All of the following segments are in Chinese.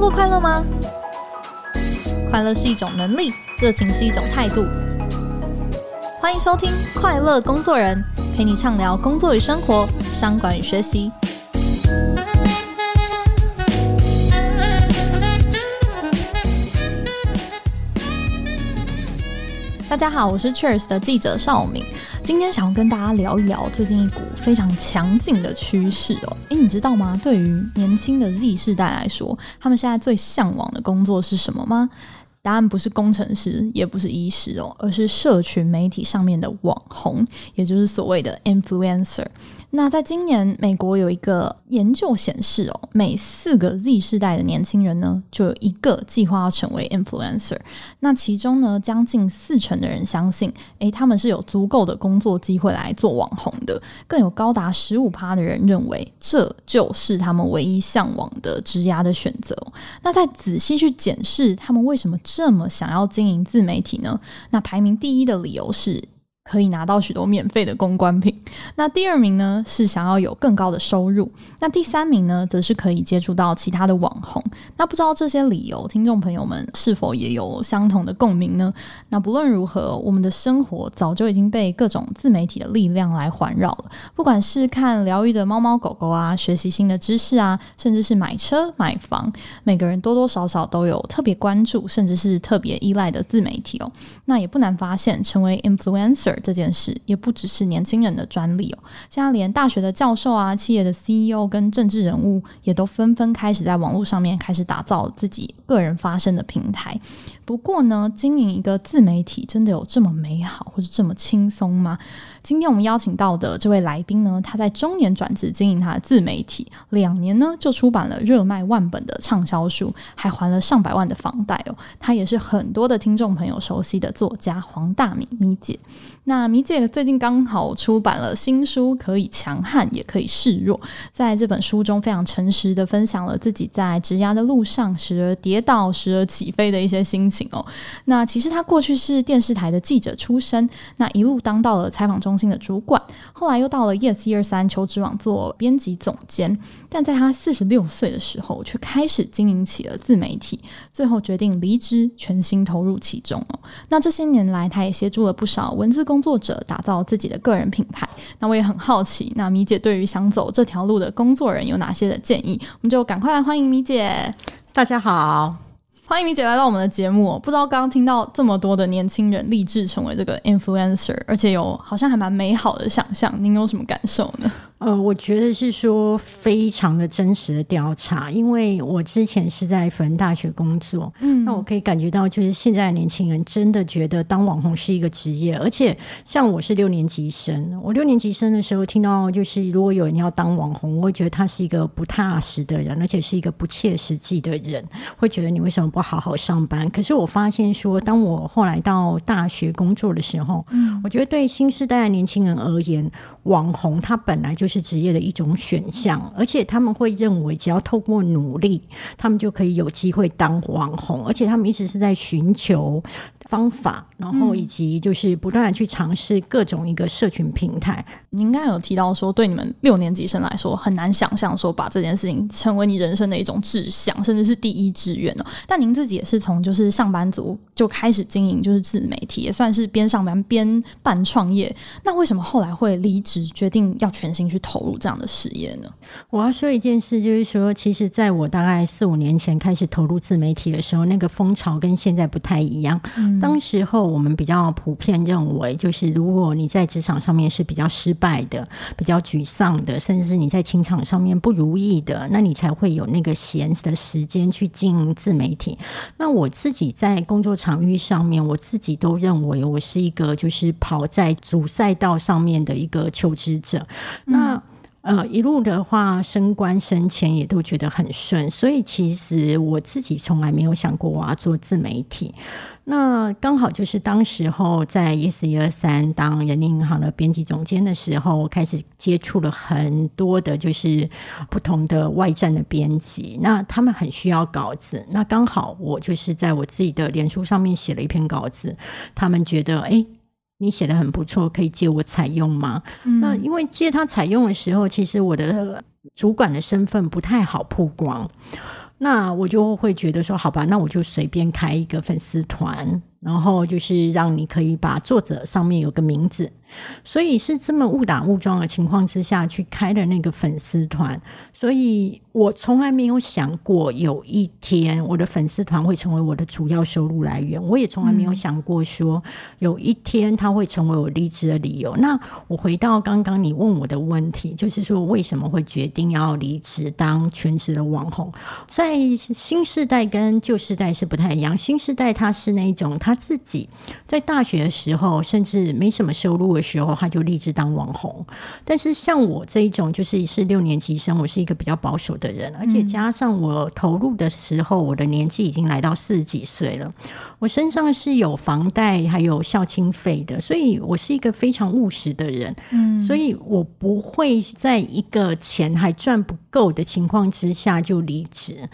过快乐吗？快乐是一种能力，热情是一种态度。欢迎收听《快乐工作人》，陪你畅聊工作与生活、商管与学习。大家好，我是 Cheers 的记者邵敏。今天想要跟大家聊一聊最近一股非常强劲的趋势哦。诶，你知道吗？对于年轻的 Z 世代来说，他们现在最向往的工作是什么吗？答案不是工程师，也不是医师哦，而是社群媒体上面的网红，也就是所谓的 influencer。那在今年，美国有一个研究显示哦，每四个 Z 世代的年轻人呢，就有一个计划要成为 influencer。那其中呢，将近四成的人相信，诶，他们是有足够的工作机会来做网红的。更有高达十五趴的人认为，这就是他们唯一向往的职涯的选择。那再仔细去检视他们为什么这么想要经营自媒体呢？那排名第一的理由是，可以拿到许多免费的公关品。那第二名呢，是想要有更高的收入。那第三名呢，则是可以接触到其他的网红。那不知道这些理由，听众朋友们是否也有相同的共鸣呢？那不论如何，我们的生活早就已经被各种自媒体的力量来环绕了。不管是看疗愈的猫猫狗狗啊，学习新的知识啊，甚至是买车买房，每个人多多少少都有特别关注，甚至是特别依赖的自媒体哦。那也不难发现，成为 influencer。这件事也不只是年轻人的专利哦，现在连大学的教授啊、企业的 CEO 跟政治人物也都纷纷开始在网络上面开始打造自己个人发声的平台。不过呢，经营一个自媒体真的有这么美好或者这么轻松吗？今天我们邀请到的这位来宾呢，他在中年转职经营他的自媒体，两年呢就出版了热卖万本的畅销书，还还了上百万的房贷哦。他也是很多的听众朋友熟悉的作家黄大米米姐。那米姐最近刚好出版了新书，可以强悍也可以示弱。在这本书中，非常诚实的分享了自己在职涯的路上时而跌倒、时而起飞的一些心情哦。那其实他过去是电视台的记者出身，那一路当到了采访中心的主管，后来又到了 Yes 一二三求职网做编辑总监。但在他四十六岁的时候，却开始经营起了自媒体，最后决定离职，全心投入其中哦。那这些年来，他也协助了不少文字工作者打造自己的个人品牌，那我也很好奇，那米姐对于想走这条路的工作人有哪些的建议？我们就赶快来欢迎米姐。大家好，欢迎米姐来到我们的节目。不知道刚刚听到这么多的年轻人立志成为这个 influencer，而且有好像还蛮美好的想象，您有什么感受呢？呃，我觉得是说非常的真实的调查，因为我之前是在辅仁大学工作，嗯，那我可以感觉到，就是现在的年轻人真的觉得当网红是一个职业，而且像我是六年级生，我六年级生的时候听到就是如果有人要当网红，我会觉得他是一个不踏实的人，而且是一个不切实际的人，会觉得你为什么不好好上班？可是我发现说，当我后来到大学工作的时候，嗯，我觉得对新时代的年轻人而言，网红他本来就是是职业的一种选项，而且他们会认为只要透过努力，他们就可以有机会当网红，而且他们一直是在寻求方法，然后以及就是不断的去尝试各种一个社群平台。您应该有提到说，对你们六年级生来说很难想象说把这件事情成为你人生的一种志向，甚至是第一志愿哦。但您自己也是从就是上班族就开始经营就是自媒体，也算是边上班边办创业。那为什么后来会离职？决定要全心去投入这样的事业呢？我要说一件事，就是说，其实在我大概四五年前开始投入自媒体的时候，那个风潮跟现在不太一样。嗯。当时候我们比较普遍认为，就是如果你在职场上面是比较失败的、比较沮丧的，甚至是你在情场上面不如意的，那你才会有那个闲的时间去经营自媒体。那我自己在工作场域上面，我自己都认为我是一个就是跑在主赛道上面的一个求职者。那呃，一路的话，升官升迁也都觉得很顺，所以其实我自己从来没有想过我要做自媒体。那刚好就是当时候在 Yes 一二三当人民银行的编辑总监的时候，我开始接触了很多的，就是不同的外站的编辑。那他们很需要稿子，那刚好我就是在我自己的脸书上面写了一篇稿子，他们觉得哎。诶你写的很不错，可以借我采用吗？嗯。那因为借他采用的时候，其实我的主管的身份不太好曝光。那我就会觉得说，好吧，那我就随便开一个粉丝团。然后就是让你可以把作者上面有个名字，所以是这么误打误撞的情况之下去开的那个粉丝团，所以我从来没有想过有一天我的粉丝团会成为我的主要收入来源，我也从来没有想过说有一天它会成为我离职的理由。那我回到刚刚你问我的问题，就是说为什么会决定要离职当全职的网红？在新时代跟旧时代是不太一样，新时代他是那一种他自己在大学的时候，甚至没什么收入的时候，他就立志当网红。但是像我这一种，就是是六年级生，我是一个比较保守的人，而且加上我投入的时候，我的年纪已经来到四十几岁了，我身上是有房贷还有孝亲费的，所以我是一个非常务实的人。嗯，所以我不会在一个钱还赚不够的情况之下就离职。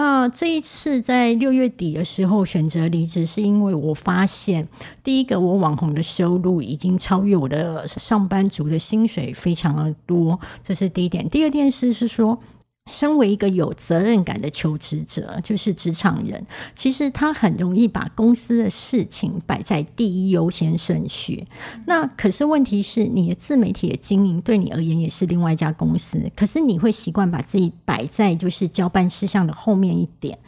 那这一次在六月底的时候选择离职，是因为我发现，第一个，我网红的收入已经超越我的上班族的薪水非常的多，这是第一点。第二件事是说，身为一个有责任感的求职者，就是职场人，其实他很容易把公司的事情摆在第一优先顺序。那可是问题是，你的自媒体的经营对你而言也是另外一家公司，可是你会习惯把自己摆在就是交办事项的后面一点。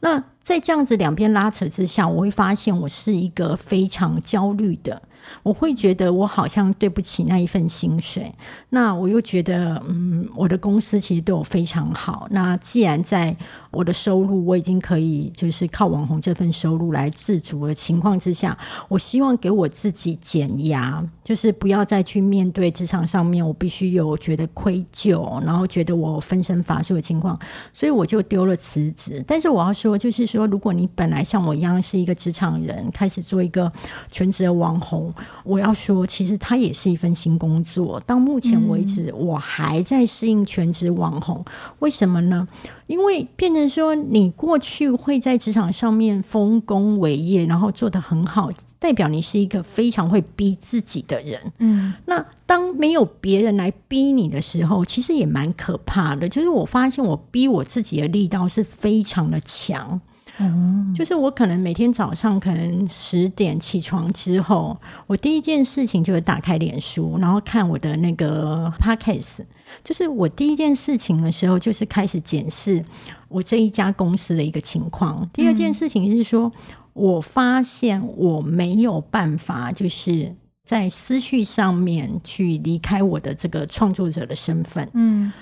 那在这样子两边拉扯之下，我会发现我是一个非常焦虑的。我会觉得我好像对不起那一份薪水，那我又觉得，嗯，我的公司其实对我非常好。那既然在我的收入我已经可以就是靠网红这份收入来自足的情况之下，我希望给我自己减压，就是不要再去面对职场上面我必须有觉得愧疚，然后觉得我分身乏术的情况，所以我就丢了辞职。但是我要说，就是说，如果你本来像我一样是一个职场人，开始做一个全职的网红。我要说，其实它也是一份新工作。到目前为止，我还在适应全职网红。为什么呢？因为变成说，你过去会在职场上面丰功伟业，然后做得很好，代表你是一个非常会逼自己的人。嗯，那当没有别人来逼你的时候，其实也蛮可怕的。就是我发现，我逼我自己的力道是非常的强。嗯，就是我可能每天早上可能十点起床之后，我第一件事情就是打开脸书，然后看我的那个 podcast。就是我第一件事情的时候，就是开始检视我这一家公司的一个情况。第二件事情是说，我发现我没有办法，就是在思绪上面去离开我的这个创作者的身份。嗯，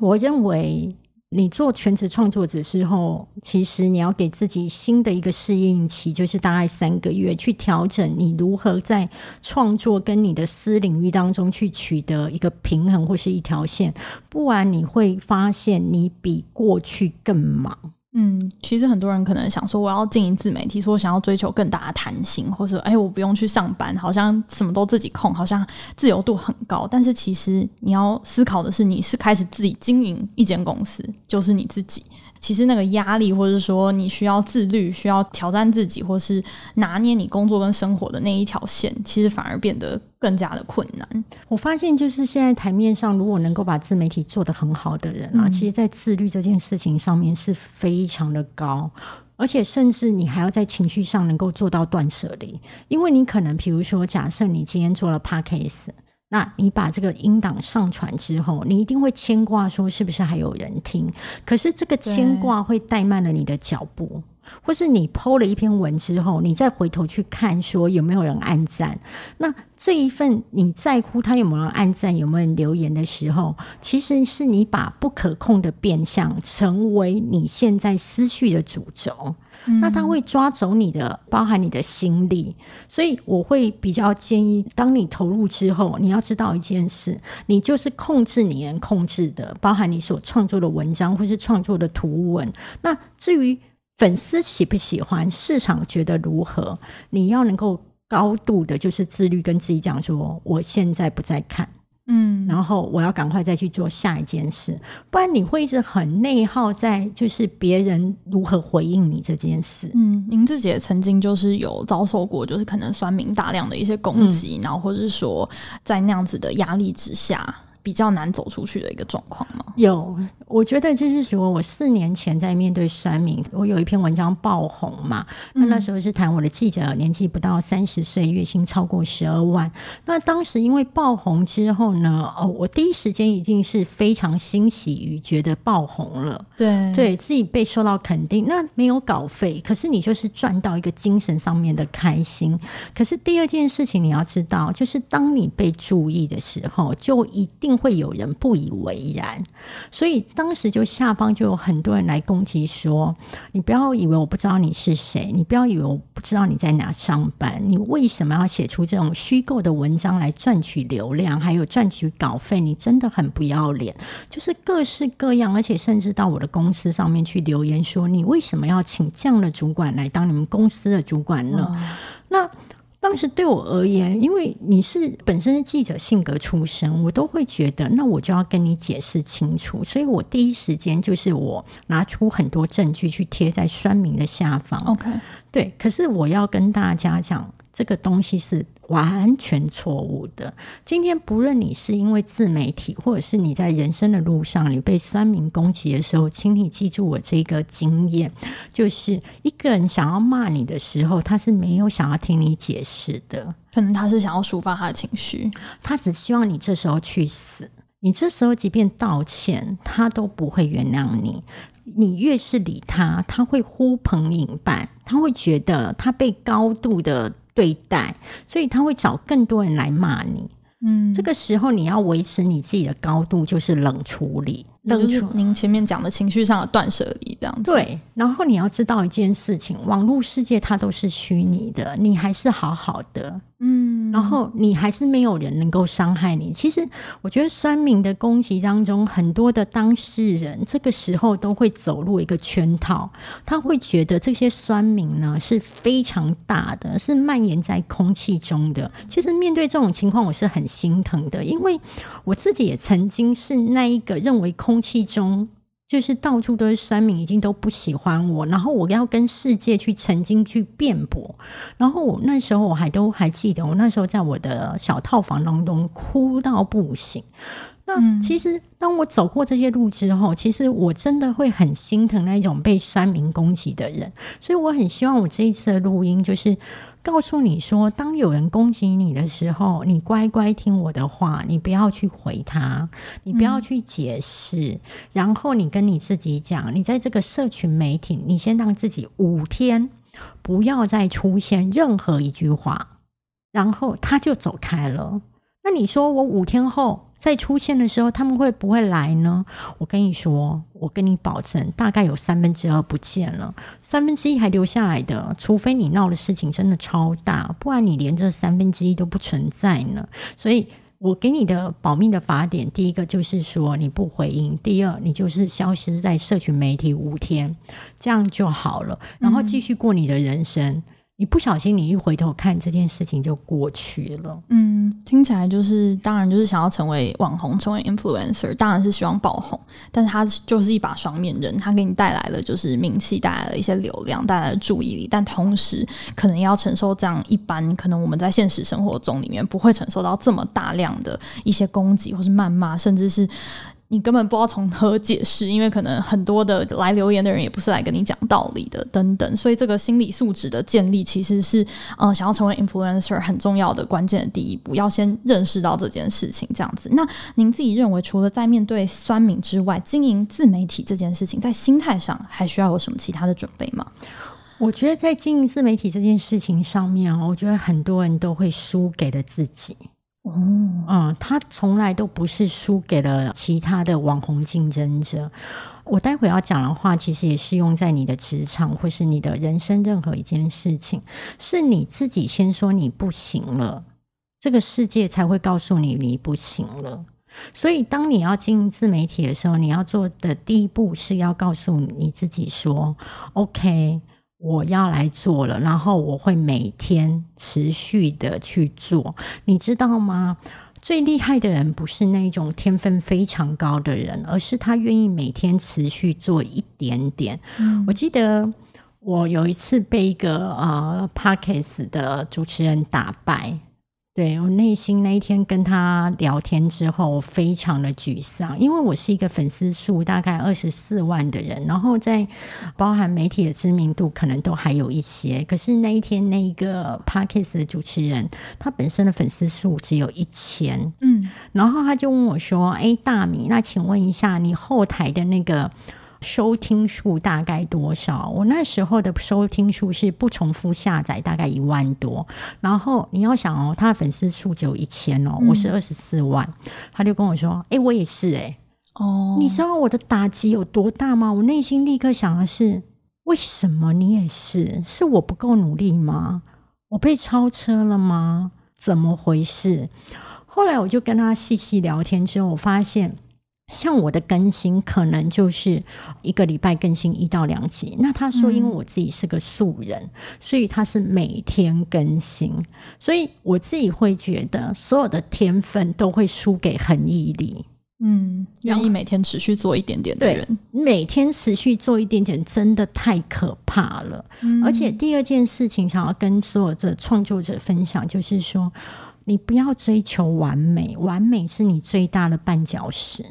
我认为。你做全职创作者之后，其实你要给自己新的一个适应期，就是大概三个月，去调整你如何在创作跟你的私领域当中去取得一个平衡或是一条线，不然你会发现你比过去更忙。嗯，其实很多人可能想说，我要经营自媒体，说我想要追求更大的弹性，或者哎，我不用去上班，好像什么都自己控，好像自由度很高。但是其实你要思考的是，你是开始自己经营一间公司，就是你自己。其实那个压力，或者说你需要自律，需要挑战自己，或是拿捏你工作跟生活的那一条线，其实反而变得更加的困难。我发现，就是现在台面上，如果能够把自媒体做得很好的人啊，嗯、其实在自律这件事情上面是非常的高，而且甚至你还要在情绪上能够做到断舍离，因为你可能，比如说，假设你今天做了 Podcast。那你把这个音档上传之后，你一定会牵挂说是不是还有人听？可是这个牵挂会怠慢了你的脚步，或是你剖了一篇文之后，你再回头去看说有没有人按赞。那这一份你在乎他有没有人按赞、有没有人留言的时候，其实是你把不可控的变相成为你现在思绪的主轴。那他会抓走你的，包含你的心力，所以我会比较建议，当你投入之后，你要知道一件事，你就是控制你能控制的，包含你所创作的文章或是创作的图文。那至于粉丝喜不喜欢，市场觉得如何，你要能够高度的，就是自律，跟自己讲说，我现在不再看。嗯，然后我要赶快再去做下一件事，不然你会一直很内耗在就是别人如何回应你这件事。嗯，您自己也曾经就是有遭受过，就是可能酸民大量的一些攻击，嗯、然后或者是说在那样子的压力之下，比较难走出去的一个状况吗？有，我觉得就是说我四年前在面对酸民，我有一篇文章爆红嘛，那那时候是谈我的记者年纪不到三十岁，月薪超过十二万。那当时因为爆红之后呢，哦，我第一时间一定是非常欣喜于觉得爆红了，对，对自己被受到肯定，那没有稿费，可是你就是赚到一个精神上面的开心。可是第二件事情你要知道，就是当你被注意的时候，就一定会有人不以为然，所以当时就下方就有很多人来攻击说：“你不要以为我不知道你是谁，你不要以为我不知道你在哪上班，你为什么要写出这种虚构的文章来赚取流量，还有赚取稿费？你真的很不要脸！就是各式各样，而且甚至到我的公司上面去留言说：你为什么要请这样的主管来当你们公司的主管呢？”嗯、那。当时对我而言，因为你是本身是记者性格出身，我都会觉得，那我就要跟你解释清楚。所以我第一时间就是我拿出很多证据去贴在酸民的下方。OK，对。可是我要跟大家讲。这个东西是完全错误的。今天不论你是因为自媒体，或者是你在人生的路上，你被酸民攻击的时候，请你记住我这个经验：就是一个人想要骂你的时候，他是没有想要听你解释的，可能他是想要抒发他的情绪，他只希望你这时候去死。你这时候即便道歉，他都不会原谅你。你越是理他，他会呼朋引伴，他会觉得他被高度的。对待，所以他会找更多人来骂你。嗯，这个时候你要维持你自己的高度，就是冷处理。冷处理，您前面讲的情绪上的断舍离，这样子。对，然后你要知道一件事情：网络世界它都是虚拟的，你还是好好的。嗯，然后你还是没有人能够伤害你。其实我觉得酸民的攻击当中，很多的当事人这个时候都会走入一个圈套，他会觉得这些酸民呢是非常大的，是蔓延在空气中的。其实面对这种情况，我是很心疼的，因为我自己也曾经是那一个认为空气中。就是到处都是酸民，已经都不喜欢我，然后我要跟世界去曾经去辩驳，然后我那时候我还都还记得，我那时候在我的小套房当中哭到不行。那其实当我走过这些路之后，其实我真的会很心疼那一种被酸民攻击的人，所以我很希望我这一次的录音就是。告诉你说，当有人攻击你的时候，你乖乖听我的话，你不要去回他，你不要去解释，嗯、然后你跟你自己讲，你在这个社群媒体，你先让自己五天不要再出现任何一句话，然后他就走开了。那你说我五天后？在出现的时候，他们会不会来呢？我跟你说，我跟你保证，大概有三分之二不见了，三分之一还留下来的。除非你闹的事情真的超大，不然你连这三分之一都不存在呢。所以我给你的保密的法典，第一个就是说你不回应，第二你就是消失在社群媒体五天，这样就好了，然后继续过你的人生。嗯你不小心，你一回头看这件事情就过去了。嗯，听起来就是，当然就是想要成为网红，成为 influencer，当然是希望爆红。但是它就是一把双面刃，它给你带来了就是名气，带来了一些流量，带来了注意力，但同时可能要承受这样一般可能我们在现实生活中里面不会承受到这么大量的一些攻击或是谩骂，甚至是。你根本不知道从何解释，因为可能很多的来留言的人也不是来跟你讲道理的，等等。所以这个心理素质的建立，其实是嗯，想要成为 influencer 很重要的关键的第一步，要先认识到这件事情。这样子，那您自己认为，除了在面对酸民之外，经营自媒体这件事情，在心态上还需要有什么其他的准备吗？我觉得在经营自媒体这件事情上面，我觉得很多人都会输给了自己。哦，嗯，他从来都不是输给了其他的网红竞争者。我待会要讲的话，其实也适用在你的职场或是你的人生任何一件事情。是你自己先说你不行了，这个世界才会告诉你你不行了。所以，当你要经营自媒体的时候，你要做的第一步是要告诉你自己说：“OK。”我要来做了，然后我会每天持续的去做，你知道吗？最厉害的人不是那种天分非常高的人，而是他愿意每天持续做一点点。嗯，我记得我有一次被一个呃 p a r k e s 的主持人打败。对，我内心那一天跟他聊天之后，我非常的沮丧，因为我是一个粉丝数大概二十四万的人，然后在包含媒体的知名度可能都还有一些，可是那一天那一个 Podcast 的主持人，他本身的粉丝数只有一千，嗯，然后他就问我说：“哎，大米，那请问一下，你后台的那个？”收听数大概多少？我那时候的收听数是不重复下载，大概一万多。然后你要想哦，他的粉丝数只有一千哦，我是二十四万。嗯、他就跟我说：“哎、欸，我也是哎、欸。”哦，你知道我的打击有多大吗？我内心立刻想的是：为什么你也是？是我不够努力吗？我被超车了吗？怎么回事？后来我就跟他细细聊天之后，我发现。像我的更新可能就是一个礼拜更新一到两集。那他说，因为我自己是个素人，嗯、所以他是每天更新。所以我自己会觉得，所有的天分都会输给恒毅力。嗯，愿意每天持续做一点点的人，每天持续做一点点，真的太可怕了。嗯、而且第二件事情，想要跟所有的创作者分享，就是说，你不要追求完美，完美是你最大的绊脚石。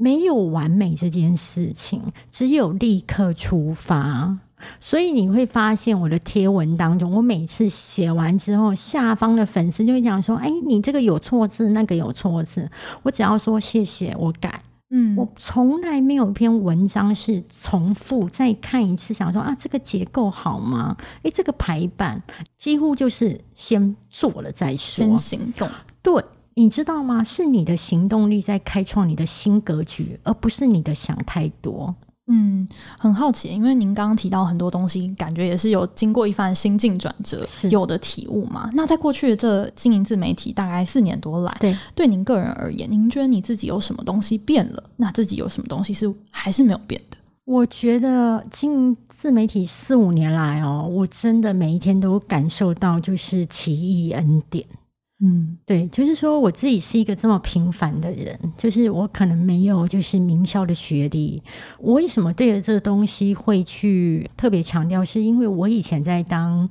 没有完美这件事情，只有立刻出发。所以你会发现，我的贴文当中，我每次写完之后，下方的粉丝就会讲说：“哎，你这个有错字，那个有错字。”我只要说谢谢，我改。嗯，我从来没有一篇文章是重复再看一次，想说啊，这个结构好吗？哎，这个排版几乎就是先做了再说，先行动。对。你知道吗？是你的行动力在开创你的新格局，而不是你的想太多。嗯，很好奇，因为您刚刚提到很多东西，感觉也是有经过一番心境转折，是有的体悟嘛。那在过去的这经营自媒体大概四年多来，对对您个人而言，您觉得你自己有什么东西变了？那自己有什么东西是还是没有变的？我觉得经营自媒体四五年来哦，我真的每一天都感受到就是奇异恩典。嗯，对，就是说我自己是一个这么平凡的人，就是我可能没有就是名校的学历。我为什么对着这个东西会去特别强调？是因为我以前在当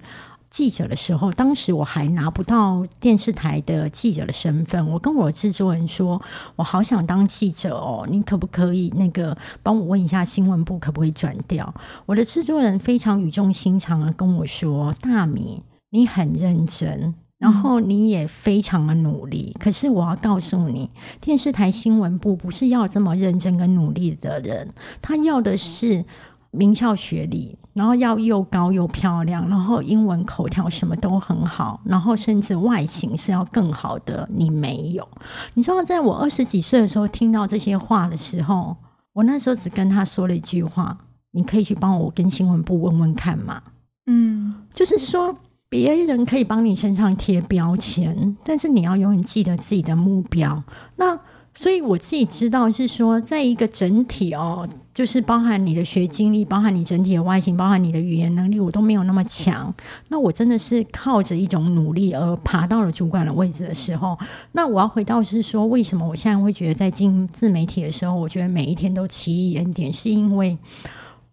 记者的时候，当时我还拿不到电视台的记者的身份。我跟我制作人说，我好想当记者哦，你可不可以那个帮我问一下新闻部可不可以转调？我的制作人非常语重心长的跟我说：“大米，你很认真。”然后你也非常的努力，可是我要告诉你，电视台新闻部不是要这么认真跟努力的人，他要的是名校学历，然后要又高又漂亮，然后英文口条什么都很好，然后甚至外形是要更好的。你没有，你知道，在我二十几岁的时候听到这些话的时候，我那时候只跟他说了一句话：“你可以去帮我跟新闻部问问看嘛。”嗯，就是说。别人可以帮你身上贴标签，但是你要永远记得自己的目标。那所以我自己知道是说，在一个整体哦，就是包含你的学经历，包含你整体的外形，包含你的语言能力，我都没有那么强。那我真的是靠着一种努力而爬到了主管的位置的时候，那我要回到是说，为什么我现在会觉得在进自媒体的时候，我觉得每一天都奇异恩典，是因为。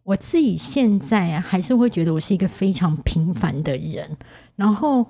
我自己现在还是会觉得我是一个非常平凡的人，然后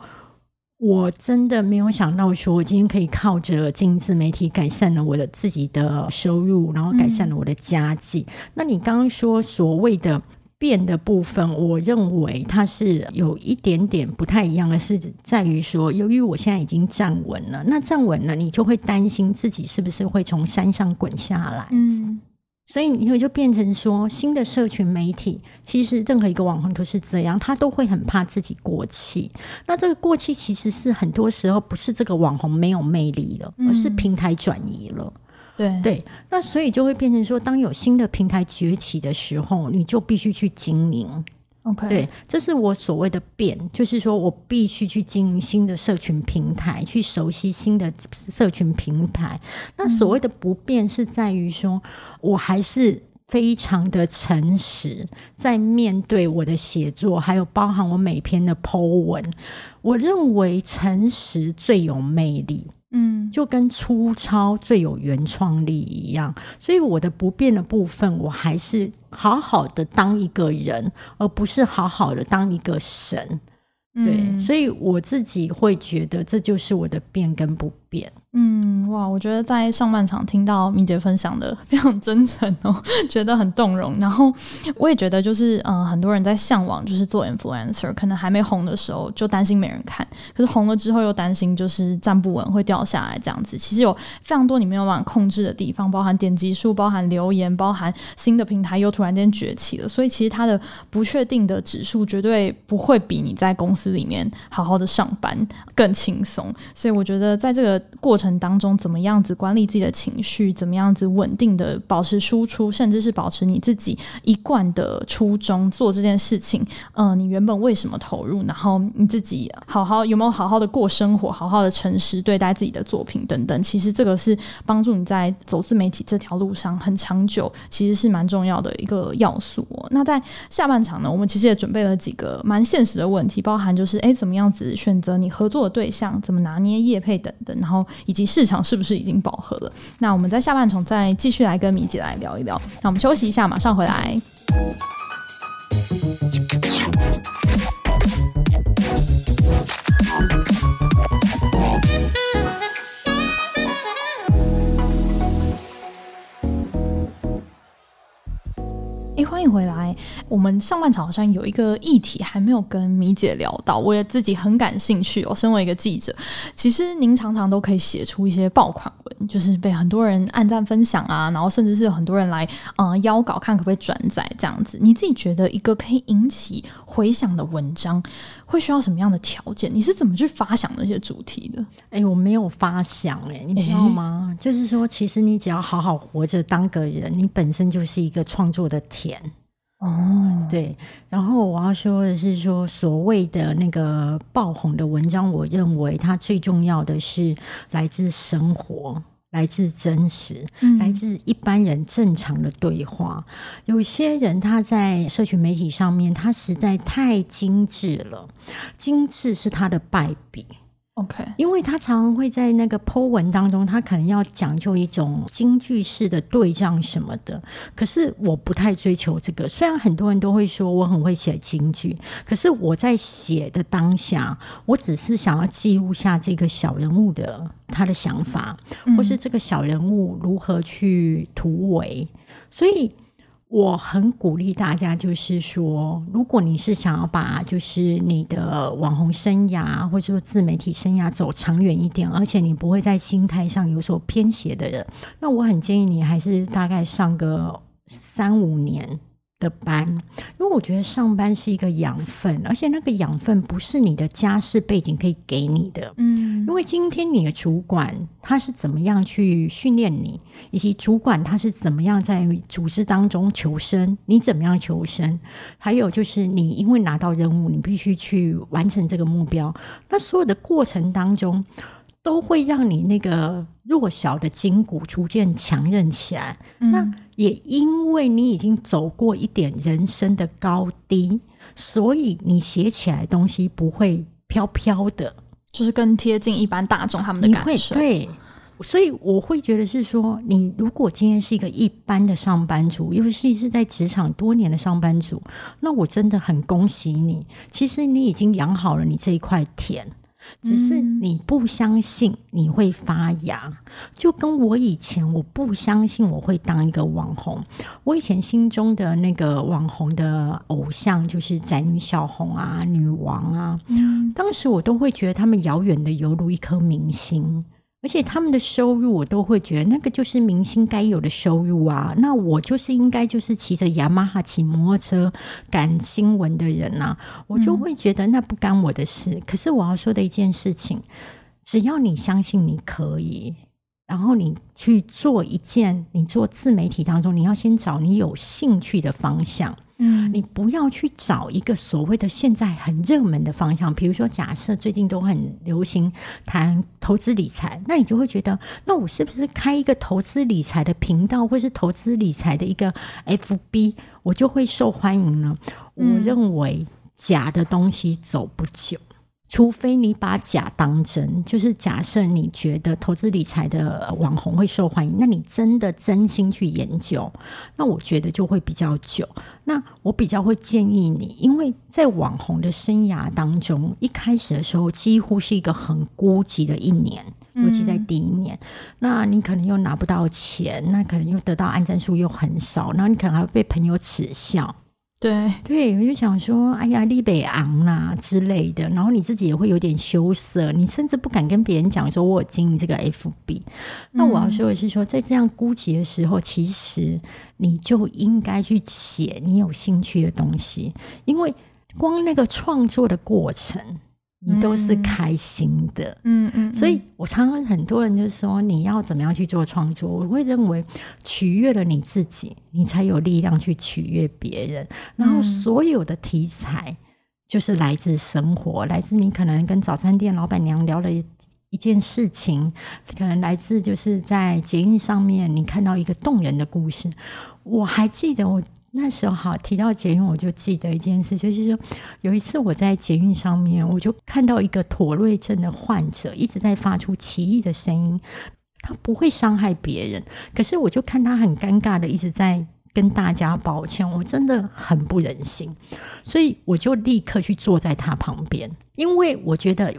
我真的没有想到说，我今天可以靠着经营自媒体改善了我的自己的收入，然后改善了我的家计。嗯、那你刚刚说所谓的变的部分，我认为它是有一点点不太一样的，是在于说，由于我现在已经站稳了，那站稳了，你就会担心自己是不是会从山上滚下来。嗯。所以你会就变成说，新的社群媒体其实任何一个网红都是这样，他都会很怕自己过气。那这个过气其实是很多时候不是这个网红没有魅力了，而是平台转移了。对对，那所以就会变成说，当有新的平台崛起的时候，你就必须去经营。对，这是我所谓的变，就是说我必须去经营新的社群平台，去熟悉新的社群平台。那所谓的不变，是在于说我还是非常的诚实，在面对我的写作，还有包含我每篇的 po 文，我认为诚实最有魅力。嗯，就跟粗糙最有原创力一样，所以我的不变的部分，我还是好好的当一个人，而不是好好的当一个神。对，嗯、所以我自己会觉得这就是我的变跟不变。嗯，哇，我觉得在上半场听到米姐分享的非常真诚哦，觉得很动容。然后我也觉得就是，嗯、呃，很多人在向往就是做 influencer，可能还没红的时候就担心没人看，可是红了之后又担心就是站不稳会掉下来这样子。其实有非常多你没有办法控制的地方，包含点击数、包含留言、包含新的平台又突然间崛起了，所以其实它的不确定的指数绝对不会比你在公司里面好好的上班更轻松。所以我觉得在这个过程。当中怎么样子管理自己的情绪，怎么样子稳定的保持输出，甚至是保持你自己一贯的初衷做这件事情。嗯、你原本为什么投入？然后你自己好好有没有好好的过生活，好好的诚实对待自己的作品等等。其实这个是帮助你在走自媒体这条路上很长久，其实是蛮重要的一个要素、那在下半场呢，我们其实也准备了几个蛮现实的问题，包含就是哎，怎么样子选择你合作的对象，怎么拿捏业配等等，然后以及市场是不是已经饱和了？那我们在下半场再继续来跟米姐来聊一聊。那我们休息一下，马上回来。回来！我们上半场好像有一个议题还没有跟米姐聊到，我也自己很感兴趣哦。身为一个记者，其实您常常都可以写出一些爆款文，就是被很多人按赞分享啊，然后甚至是有很多人来嗯、呃、邀稿，看可不可以转载这样子。你自己觉得一个可以引起回响的文章，会需要什么样的条件？你是怎么去发想那些主题的？哎，我没有发想哎，你知道吗？诶就是说，其实你只要好好活着，当个人，你本身就是一个创作的田哦。对，然后我要说的是说，说所谓的那个爆红的文章，我认为它最重要的是来自生活。来自真实，嗯、来自一般人正常的对话。有些人他在社群媒体上面，他实在太精致了，精致是他的败笔。OK，因为他常常会在那个 po 文当中，他可能要讲究一种京剧式的对仗什么的。可是我不太追求这个，虽然很多人都会说我很会写京剧，可是我在写的当下，我只是想要记录下这个小人物的他的想法，或是这个小人物如何去突围，所以。我很鼓励大家，就是说，如果你是想要把就是你的网红生涯或者说自媒体生涯走长远一点，而且你不会在心态上有所偏斜的人，那我很建议你还是大概上个三五年。的班，因为我觉得上班是一个养分，而且那个养分不是你的家世背景可以给你的。嗯，因为今天你的主管他是怎么样去训练你，以及主管他是怎么样在组织当中求生，你怎么样求生？还有就是你因为拿到任务，你必须去完成这个目标，那所有的过程当中，都会让你那个弱小的筋骨逐渐强韧起来。嗯、那也因为你已经走过一点人生的高低，所以你写起来的东西不会飘飘的，就是更贴近一般大众他们的感受。对，所以我会觉得是说，你如果今天是一个一般的上班族，尤其是在职场多年的上班族，那我真的很恭喜你。其实你已经养好了你这一块田。只是你不相信你会发芽，就跟我以前我不相信我会当一个网红。我以前心中的那个网红的偶像就是宅女小红啊、女王啊，当时我都会觉得他们遥远的犹如一颗明星。而且他们的收入，我都会觉得那个就是明星该有的收入啊。那我就是应该就是骑着雅马哈骑摩托车赶新闻的人啊，我就会觉得那不干我的事。可是我要说的一件事情，只要你相信你可以，然后你去做一件，你做自媒体当中，你要先找你有兴趣的方向。嗯，你不要去找一个所谓的现在很热门的方向，比如说，假设最近都很流行谈投资理财，那你就会觉得，那我是不是开一个投资理财的频道，或是投资理财的一个 FB，我就会受欢迎呢？嗯、我认为假的东西走不久。除非你把假当真，就是假设你觉得投资理财的网红会受欢迎，那你真的真心去研究，那我觉得就会比较久。那我比较会建议你，因为在网红的生涯当中，一开始的时候几乎是一个很孤寂的一年，尤其在第一年，嗯、那你可能又拿不到钱，那可能又得到按赞数又很少，然后你可能还会被朋友耻笑。对对，我就想说，哎呀，立北昂啦之类的，然后你自己也会有点羞涩，你甚至不敢跟别人讲说我有经营这个 FB。那我要说的是说，在这样孤寂的时候，其实你就应该去写你有兴趣的东西，因为光那个创作的过程。你都是开心的，嗯嗯，嗯，所以我常常很多人就说，你要怎么样去做创作？我会认为取悦了你自己，你才有力量去取悦别人。然后所有的题材就是来自生活，来自你可能跟早餐店老板娘聊了一一件事情，可能来自就是在捷运上面你看到一个动人的故事。我还记得我。那时候好提到捷运，我就记得一件事，就是说有一次我在捷运上面，我就看到一个妥瑞症的患者一直在发出奇异的声音，他不会伤害别人，可是我就看他很尴尬的一直在跟大家抱歉，我真的很不忍心，所以我就立刻去坐在他旁边，因为我觉得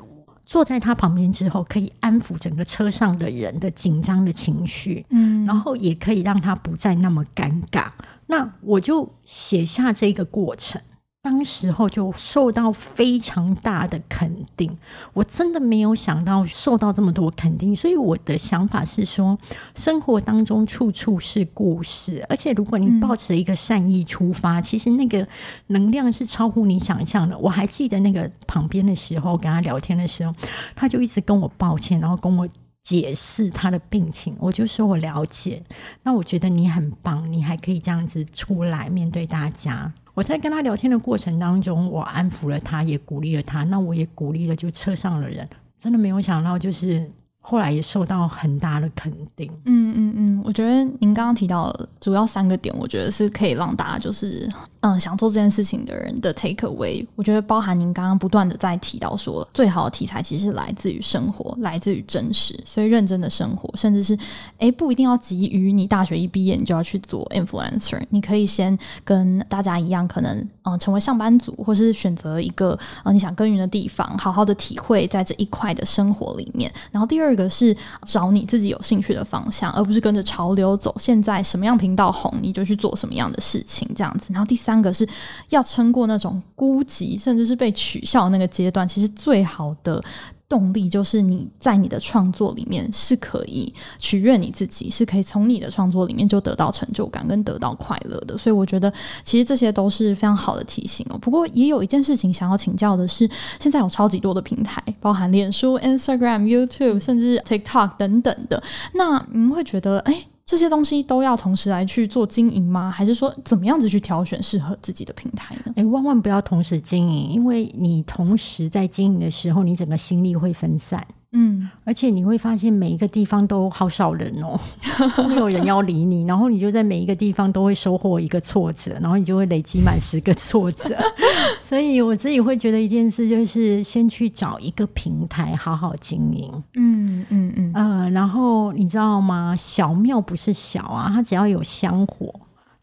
坐在他旁边之后，可以安抚整个车上的人的紧张的情绪，嗯，然后也可以让他不再那么尴尬。那我就写下这个过程，当时候就受到非常大的肯定。我真的没有想到受到这么多肯定，所以我的想法是说，生活当中处处是故事，而且如果你抱持一个善意出发，嗯，其实那个能量是超乎你想象的。我还记得那个旁边的时候，跟他聊天的时候，他就一直跟我抱歉，然后跟我。解释他的病情，我就说我了解。那我觉得你很棒，你还可以这样子出来面对大家。我在跟他聊天的过程当中，我安抚了他，也鼓励了他。那我也鼓励了就车上的人。真的没有想到，就是。后来也受到很大的肯定。嗯嗯嗯，我觉得您刚刚提到主要三个点，我觉得是可以让大家就是嗯想做这件事情的人的 take away。我觉得包含您刚刚不断的在提到说，最好的题材其实来自于生活，来自于真实。所以认真的生活，甚至是哎不一定要急于你大学一毕业你就要去做 influencer，你可以先跟大家一样，可能嗯成为上班族，或是选择一个嗯你想耕耘的地方，好好的体会在这一块的生活里面。然后第二。个是找你自己有兴趣的方向，而不是跟着潮流走。现在什么样频道红，你就去做什么样的事情，这样子。然后第三个是要撑过那种孤寂，甚至是被取笑的那个阶段。其实最好的。动力就是你在你的创作里面是可以取悦你自己，是可以从你的创作里面就得到成就感跟得到快乐的。所以我觉得其实这些都是非常好的提醒哦。不过也有一件事情想要请教的是，现在有超级多的平台，包含脸书、Instagram、YouTube，甚至 TikTok 等等的。那您会觉得，哎？这些东西都要同时来去做经营吗？还是说怎么样子去挑选适合自己的平台呢？诶，万万不要同时经营，因为你同时在经营的时候，你整个心力会分散。嗯，而且你会发现每一个地方都好少人哦，都 没有人要理你，然后你就在每一个地方都会收获一个挫折，然后你就会累积满十个挫折。所以我自己会觉得一件事就是先去找一个平台好好经营。嗯嗯嗯，呃，然后你知道吗？小庙不是小啊，它只要有香火。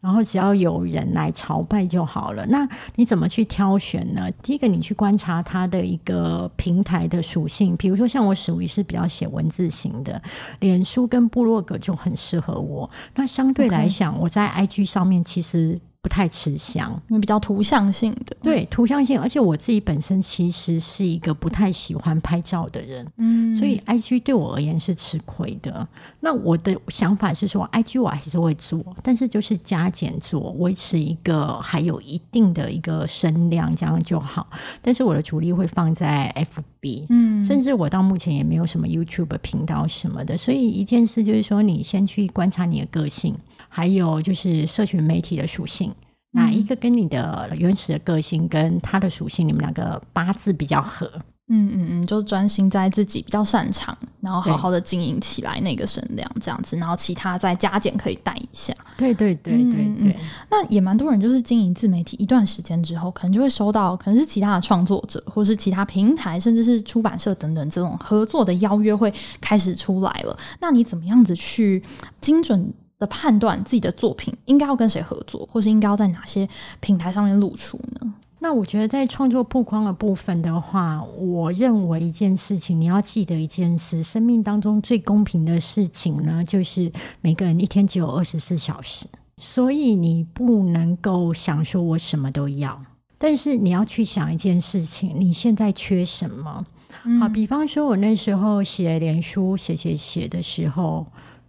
然后只要有人来朝拜就好了。那你怎么去挑选呢？第一个，你去观察它的一个平台的属性，比如说像我属于是比较写文字型的，脸书跟部落格就很适合我。那相对来讲.我在 IG 上面其实。不太吃香，因为比较图像性的。对，图像性，而且我自己本身其实是一个不太喜欢拍照的人，嗯，所以 IG 对我而言是吃亏的。那我的想法是说，IG 我还是会做，但是就是加减做，维持一个还有一定的一个声量，这样就好。但是我的主力会放在 FB，嗯，甚至我到目前也没有什么 YouTube 频道什么的。所以一件事就是说，你先去观察你的个性。还有就是社群媒体的属性，哪一个跟你的原始的个性跟他的属性，你们两个八字比较合？嗯嗯嗯，就是专心在自己比较擅长，然后好好的经营起来那个声量这样子，然后其他再加减可以带一下。对对对对对，嗯嗯。那也蛮多人就是经营自媒体一段时间之后，可能就会收到可能是其他的创作者，或是其他平台，甚至是出版社等等这种合作的邀约会开始出来了。那你怎么样子去精准的判断自己的作品应该要跟谁合作，或是应该要在哪些平台上面露出呢？那我觉得在创作曝光的部分的话，我认为一件事情你要记得一件事：生命当中最公平的事情呢，就是每个人一天只有二十四小时，所以你不能够想说我什么都要，但是你要去想一件事情：你现在缺什么？嗯、好，比方说我那时候写脸书写写写的时候，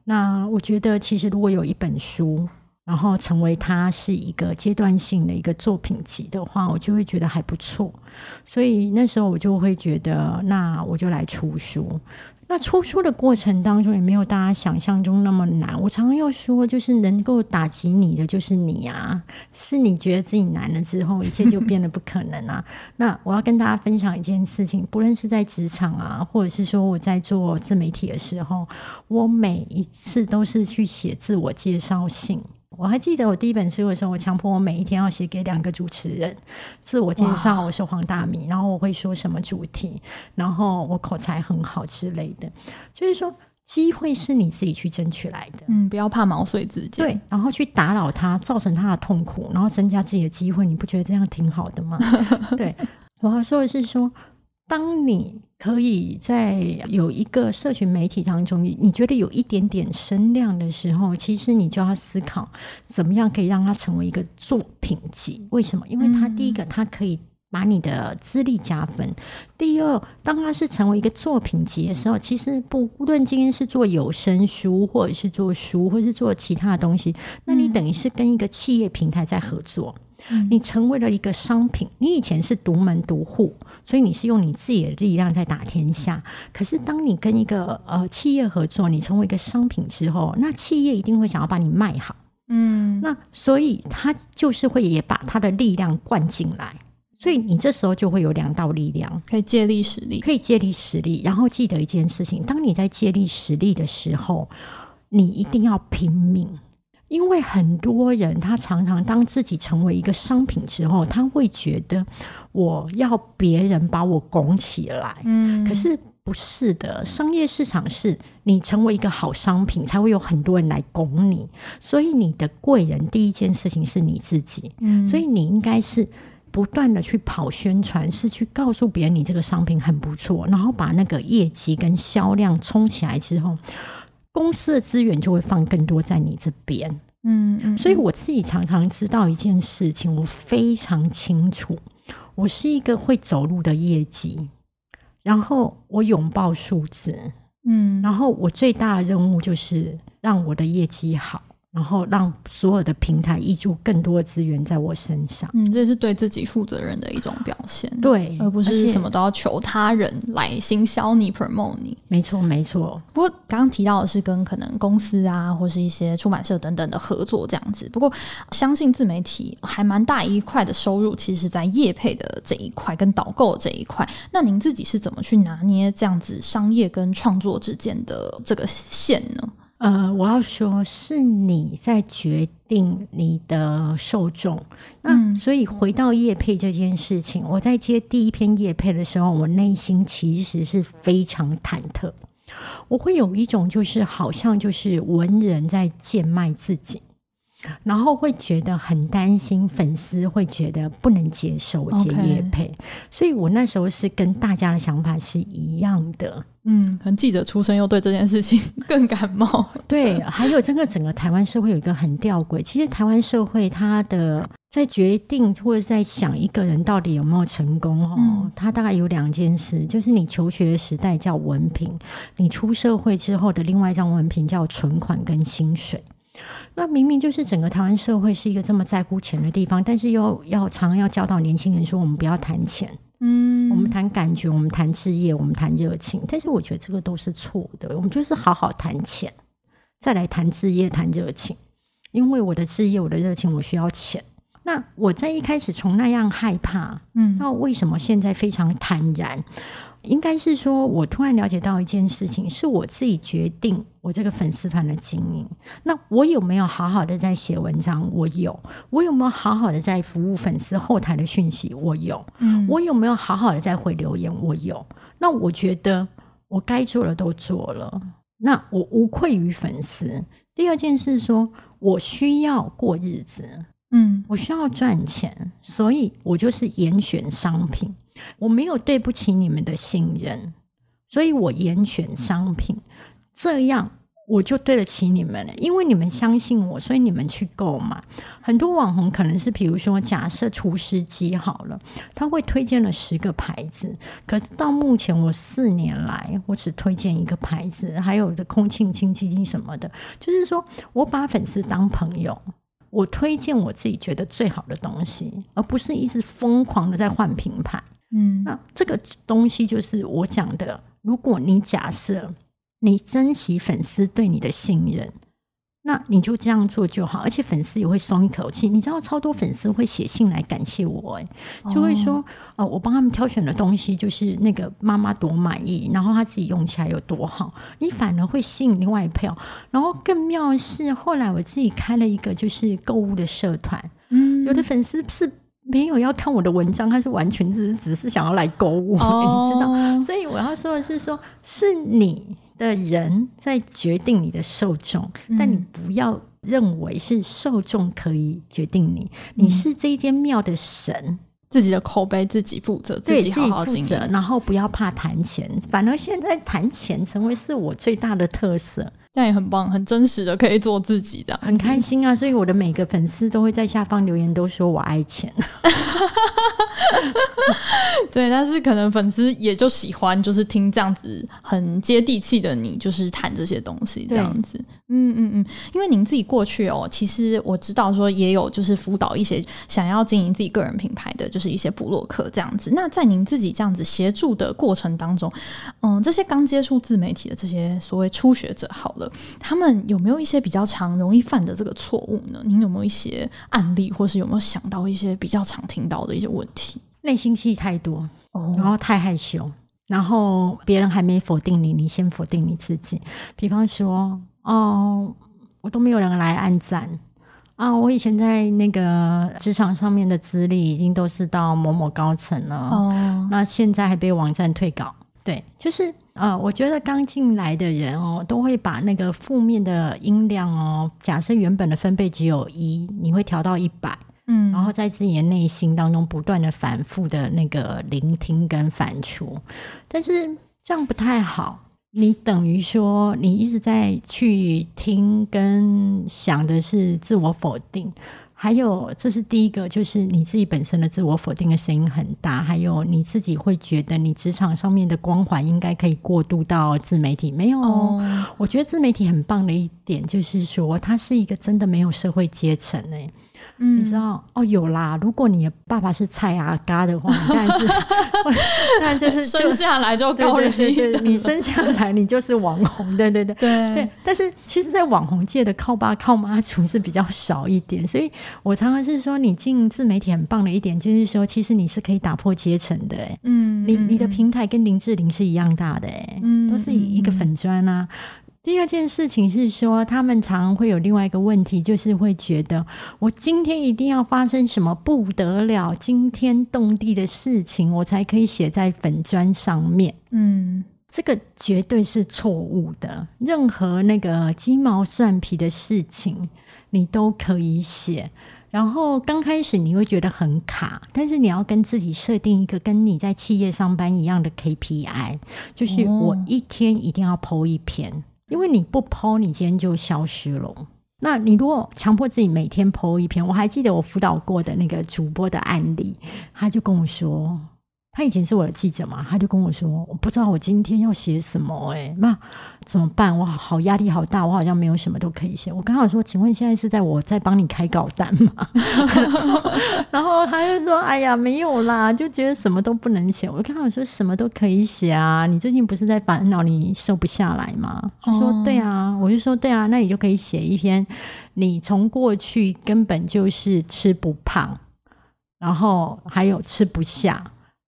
那我觉得其实如果有一本书。然后成为它是一个阶段性的一个作品集的话，我就会觉得还不错。所以那时候我就会觉得，那我就来出书。那出书的过程当中也没有大家想象中那么难。我常常要说，就是能够打击你的就是你啊，是你觉得自己难了之后，一切就变得不可能啊。那我要跟大家分享一件事情，不论是在职场啊，或者是说我在做自媒体的时候，我每一次都是去写自我介绍信。我还记得我第一本书的时候，我强迫我每一天要写给两个主持人自我介绍，我是黄大米，然后我会说什么主题，然后我口才很好之类的。就是说，机会是你自己去争取来的，嗯，不要怕毛遂自荐，对，然后去打扰他，造成他的痛苦，然后增加自己的机会，你不觉得这样挺好的吗？对，我要说的是说。当你可以在有一个社群媒体当中，你你觉得有一点点声量的时候，其实你就要思考怎么样可以让它成为一个作品集。为什么？因为它第一个，它可以把你的资历加分；第二，当它是成为一个作品集的时候，其实不论今天是做有声书，或者是做书，或者是做其他的东西，那你等于是跟一个企业平台在合作。你成为了一个商品，你以前是独门独户，所以你是用你自己的力量在打天下。可是当你跟一个呃企业合作，你成为一个商品之后，那企业一定会想要把你卖好，嗯，那所以他就是会也把他的力量灌进来，所以你这时候就会有两道力量，可以借力使力，可以借力使力。然后记得一件事情，当你在借力使力的时候，你一定要拼命。因为很多人，他常常当自己成为一个商品之后，他会觉得我要别人把我拱起来。嗯，可是不是的，商业市场是你成为一个好商品，才会有很多人来拱你。所以你的贵人第一件事情是你自己。嗯，所以你应该是不断的去跑宣传，是去告诉别人你这个商品很不错，然后把那个业绩跟销量冲起来之后。公司的资源就会放更多在你这边，嗯嗯，所以我自己常常知道一件事情，我非常清楚，我是一个会走路的业绩，然后我拥抱数字，嗯，然后我最大的任务就是让我的业绩好。然后让所有的平台挹注更多的资源在我身上，嗯，这是对自己负责任的一种表现，对，而不是什么都要求他人来行销你、promote 你。没错，没错。不过刚刚提到的是跟可能公司啊，或是一些出版社等等的合作这样子。不过相信自媒体还蛮大一块的收入，其实在业配的这一块跟导购这一块。那您自己是怎么去拿捏这样子商业跟创作之间的这个线呢？呃，我要说是你在决定你的受众，那所以回到叶配这件事情，我在接第一篇叶配的时候，我内心其实是非常忐忑，我会有一种就是好像就是文人在贱卖自己。然后会觉得很担心，粉丝会觉得不能接受我接业配.所以我那时候是跟大家的想法是一样的。嗯，可能记者出身又对这件事情更感冒。对，还有这个整个台湾社会有一个很吊诡，其实台湾社会它的在决定或者在想一个人到底有没有成功哦，嗯、它大概有两件事，就是你求学的时代叫文凭，你出社会之后的另外一张文凭叫存款跟薪水。那明明就是整个台湾社会是一个这么在乎钱的地方，但是又要常常要教导年轻人说，我们不要谈钱，嗯，我们谈感觉，我们谈置业，我们谈热情。但是我觉得这个都是错的，我们就是好好谈钱，再来谈置业、谈热情。因为我的置业、我的热情，我需要钱。那我在一开始从那样害怕，嗯，到为什么现在非常坦然？应该是说，我突然了解到一件事情，是我自己决定我这个粉丝团的经营。那我有没有好好的在写文章？我有。我有没有好好的在服务粉丝后台的讯息？我有。嗯。我有没有好好的在回留言？我有。那我觉得我该做的都做了。那我无愧于粉丝。第二件事说，我需要过日子。嗯，我需要赚钱，所以我就是严选商品。我没有对不起你们的信任，所以我严选商品，这样我就对得起你们了。因为你们相信我，所以你们去购买。很多网红可能是，比如说，假设厨师机好了，他会推荐了十个牌子，可是到目前我四年来，我只推荐一个牌子，还有这空气清净机什么的，就是说我把粉丝当朋友。我推荐我自己觉得最好的东西，而不是一直疯狂的在换品牌。嗯，那这个东西就是我讲的。如果你假设你珍惜粉丝对你的信任。那你就这样做就好，而且粉丝也会松一口气。你知道，超多粉丝会写信来感谢我，哎，就会说，哦、呃，我帮他们挑选的东西就是那个妈妈多满意，然后他自己用起来有多好，你反而会吸引另外一票。然后更妙的是，后来我自己开了一个就是购物的社团，嗯，有的粉丝是没有要看我的文章，他是完全只是只是想要来购物，哦、你知道。所以我要说的是说，说是你。的人在决定你的受众，嗯、但你不要认为是受众可以决定你。嗯、你是这一间庙的神，自己的口碑自己负责，自己好好经营，然后不要怕谈钱。反而现在谈钱成为是我最大的特色。这样也很棒，很真实的可以做自己的，很开心啊！所以我的每个粉丝都会在下方留言，都说我爱钱。对，但是可能粉丝也就喜欢，就是听这样子很接地气的你，就是谈这些东西这样子。嗯嗯嗯，因为您自己过去哦，其实我知道说也有就是辅导一些想要经营自己个人品牌的，就是一些部落客这样子。那在您自己这样子协助的过程当中，嗯，这些刚接触自媒体的这些所谓初学者，好了。他们有没有一些比较常容易犯的这个错误呢？您有没有一些案例，或是有没有想到一些比较常听到的一些问题？内心戏太多，然后太害羞，然后别人还没否定你，你先否定你自己。比方说，哦，我都没有人来按赞啊！我以前在那个职场上面的资历已经都是到某某高层了，哦，那现在还被网站退稿。对，就是。呃，我觉得刚进来的人哦，都会把那个负面的音量哦，假设原本的分贝只有一，你会调到一百，嗯，然后在自己的内心当中不断的反复的那个聆听跟反刍，但是这样不太好，你等于说你一直在去听跟想的是自我否定。还有，这是第一个，就是你自己本身的自我否定的声音很大。还有你自己会觉得你职场上面的光环应该可以过渡到自媒体，没有？哦，我觉得自媒体很棒的一点就是说，它是一个真的没有社会阶层诶。嗯，你知道哦，有啦。如果你的爸爸是蔡阿嘎的话，你当然是，当然就是生下来就高人一等。你生下来你就是网红，对对对对对。但是其实，在网红界的靠爸靠妈族是比较少一点，所以我常常是说，你进自媒体很棒的一点，就是说，其实你是可以打破阶层的。嗯，你你的平台跟林志玲是一样大的，哎，嗯，都是一个粉砖啊。第二件事情是说，他们常会有另外一个问题，就是会觉得我今天一定要发生什么不得了、惊天动地的事情，我才可以写在粉砖上面。嗯，这个绝对是错误的。任何那个鸡毛蒜皮的事情，你都可以写。然后刚开始你会觉得很卡，但是你要跟自己设定一个跟你在企业上班一样的 KPI，就是我一天一定要 po 一篇。因为你不剖你今天就消失了。那你如果强迫自己每天剖一篇，我还记得我辅导过的那个主播的案例，他就跟我说。他以前是我的记者嘛，他就跟我说：“我不知道我今天要写什么，诶，那怎么办？我好压力好大，我好像没有什么都可以写。”我刚好说：“请问现在是在我在帮你开稿单吗？” 然后他就说：“哎呀，没有啦，就觉得什么都不能写。”我刚好说：“什么都可以写啊，你最近不是在烦恼你瘦不下来吗？”他说：“对啊。”我就说：“对啊，那你就可以写一篇，你从过去根本就是吃不胖，然后还有吃不下。”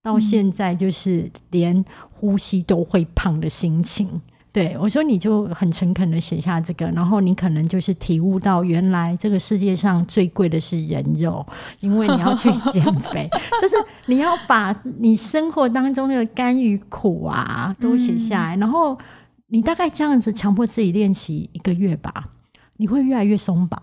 到现在就是连呼吸都会胖的心情。对，我说，你就很诚恳的写下这个，然后你可能就是体悟到，原来这个世界上最贵的是人肉，因为你要去减 肥，就是你要把你生活当中那个甘与苦啊都写下来，嗯、然后你大概这样子强迫自己练习一个月吧，你会越来越松绑。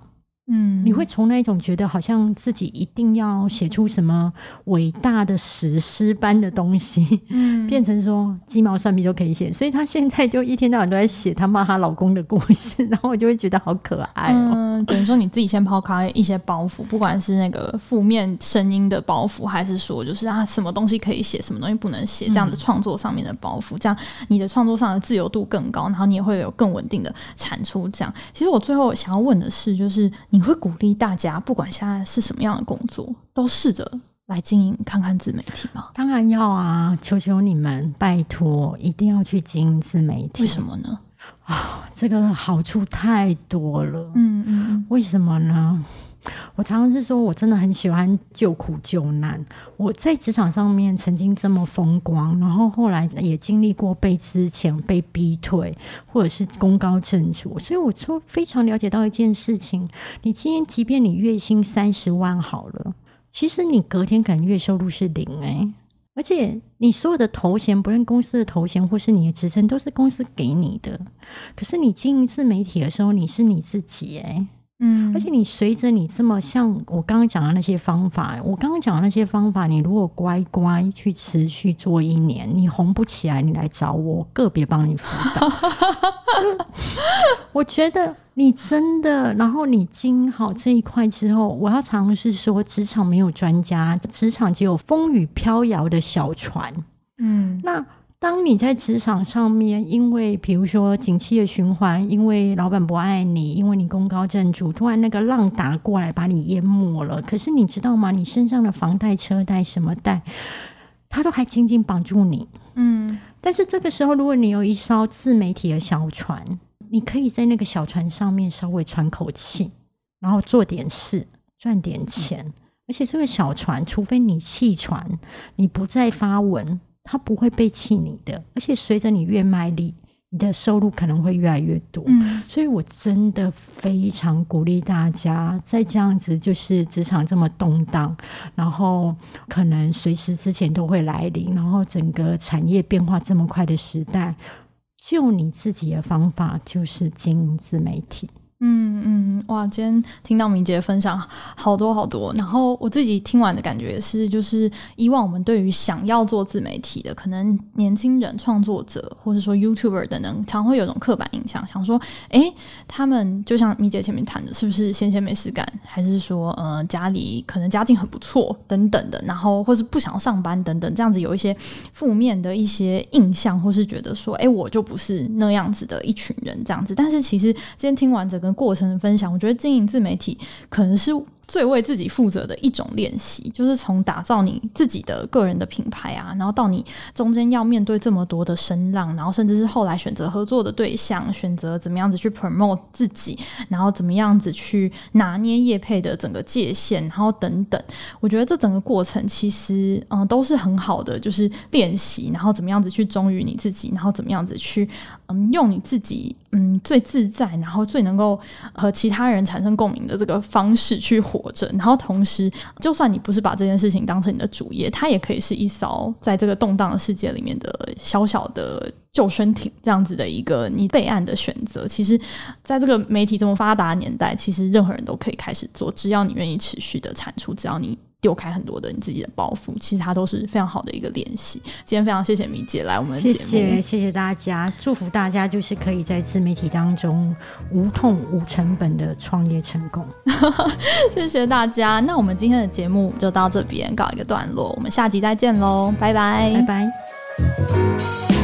嗯，你会从那一种觉得好像自己一定要写出什么伟大的史诗般的东西，嗯，变成说鸡毛蒜皮都可以写。所以她现在就一天到晚都在写她骂她老公的故事，然后我就会觉得好可爱哦。嗯，等于说你自己先抛开一些包袱，不管是那个负面声音的包袱，还是说就是啊什么东西可以写，什么东西不能写，这样的创作上面的包袱，这样你的创作上的自由度更高，然后你也会有更稳定的产出。这样，其实我最后想要问的是，就是。你会鼓励大家，不管现在是什么样的工作，都试着来经营看看自媒体吗？当然要啊！求求你们，拜托，一定要去经营自媒体。为什么呢？啊，这个好处太多了。嗯嗯，为什么呢？我常常是说，我真的很喜欢救苦救难。我在职场上面曾经这么风光，然后后来也经历过被资遣、被逼退，或者是功高震主。所以我说非常了解到一件事情：你今天即便你月薪三十万好了，其实你隔天可能月收入是零诶、而且你所有的头衔，不论公司的头衔或是你的职称，都是公司给你的。可是你经营自媒体的时候，你是你自己诶、嗯，而且你随着你这么像我刚刚讲的那些方法，我刚刚讲的那些方法，你如果乖乖去持续做一年，你红不起来，你来找我个别帮你辅导。我觉得你真的，然后你经好这一块之后，我要尝试说，职场没有专家，职场只有风雨飘摇的小船。嗯，那。当你在职场上面，因为比如说景气的循环，因为老板不爱你，因为你功高震主，突然那个浪打过来把你淹没了。可是你知道吗？你身上的房贷、车贷、什么贷，他都还紧紧绑住你。嗯。但是这个时候，如果你有一艘自媒体的小船，你可以在那个小船上面稍微喘口气，然后做点事，赚点钱。而且这个小船，除非你弃船，你不再发文。他不会背弃你的，而且随着你越卖力，你的收入可能会越来越多。嗯，所以我真的非常鼓励大家，在这样子就是职场这么动荡，然后可能随时之前都会来临，然后整个产业变化这么快的时代，就你自己的方法就是经营自媒体。嗯嗯，哇！今天听到明洁的分享好多好多，然后我自己听完的感觉是，就是以往我们对于想要做自媒体的，可能年轻人、创作者，或者说 YouTuber 等等，常会有种刻板印象，想说，哎，他们就像明洁前面谈的，是不是闲闲没事干，还是说，呃，家里可能家境很不错等等的，然后或是不想要上班等等，这样子有一些负面的一些印象，或是觉得说，哎，我就不是那样子的一群人这样子。但是其实今天听完整个。过程分享，我觉得经营自媒体可能是。最为自己负责的一种练习，就是从打造你自己的个人的品牌啊，然后到你中间要面对这么多的声浪，然后甚至是后来选择合作的对象，选择怎么样子去 promote 自己，然后怎么样子去拿捏业配的整个界限，然后等等。我觉得这整个过程其实嗯都是很好的，就是练习，然后怎么样子去忠于你自己，然后怎么样子去嗯用你自己嗯最自在，然后最能够和其他人产生共鸣的这个方式去活着，然后同时，就算你不是把这件事情当成你的主业，它也可以是一艘在这个动荡的世界里面的小小的救生艇，这样子的一个你备案的选择。其实，在这个媒体这么发达的年代，其实任何人都可以开始做，只要你愿意持续的产出，只要你。丢开很多的你自己的包袱，其实它都是非常好的一个练习。今天非常谢谢米姐来我们的节目，谢谢谢谢大家，祝福大家就是可以在自媒体当中无痛无成本的创业成功。谢谢大家，那我们今天的节目就到这边告一个段落，我们下集再见喽，拜拜，拜拜。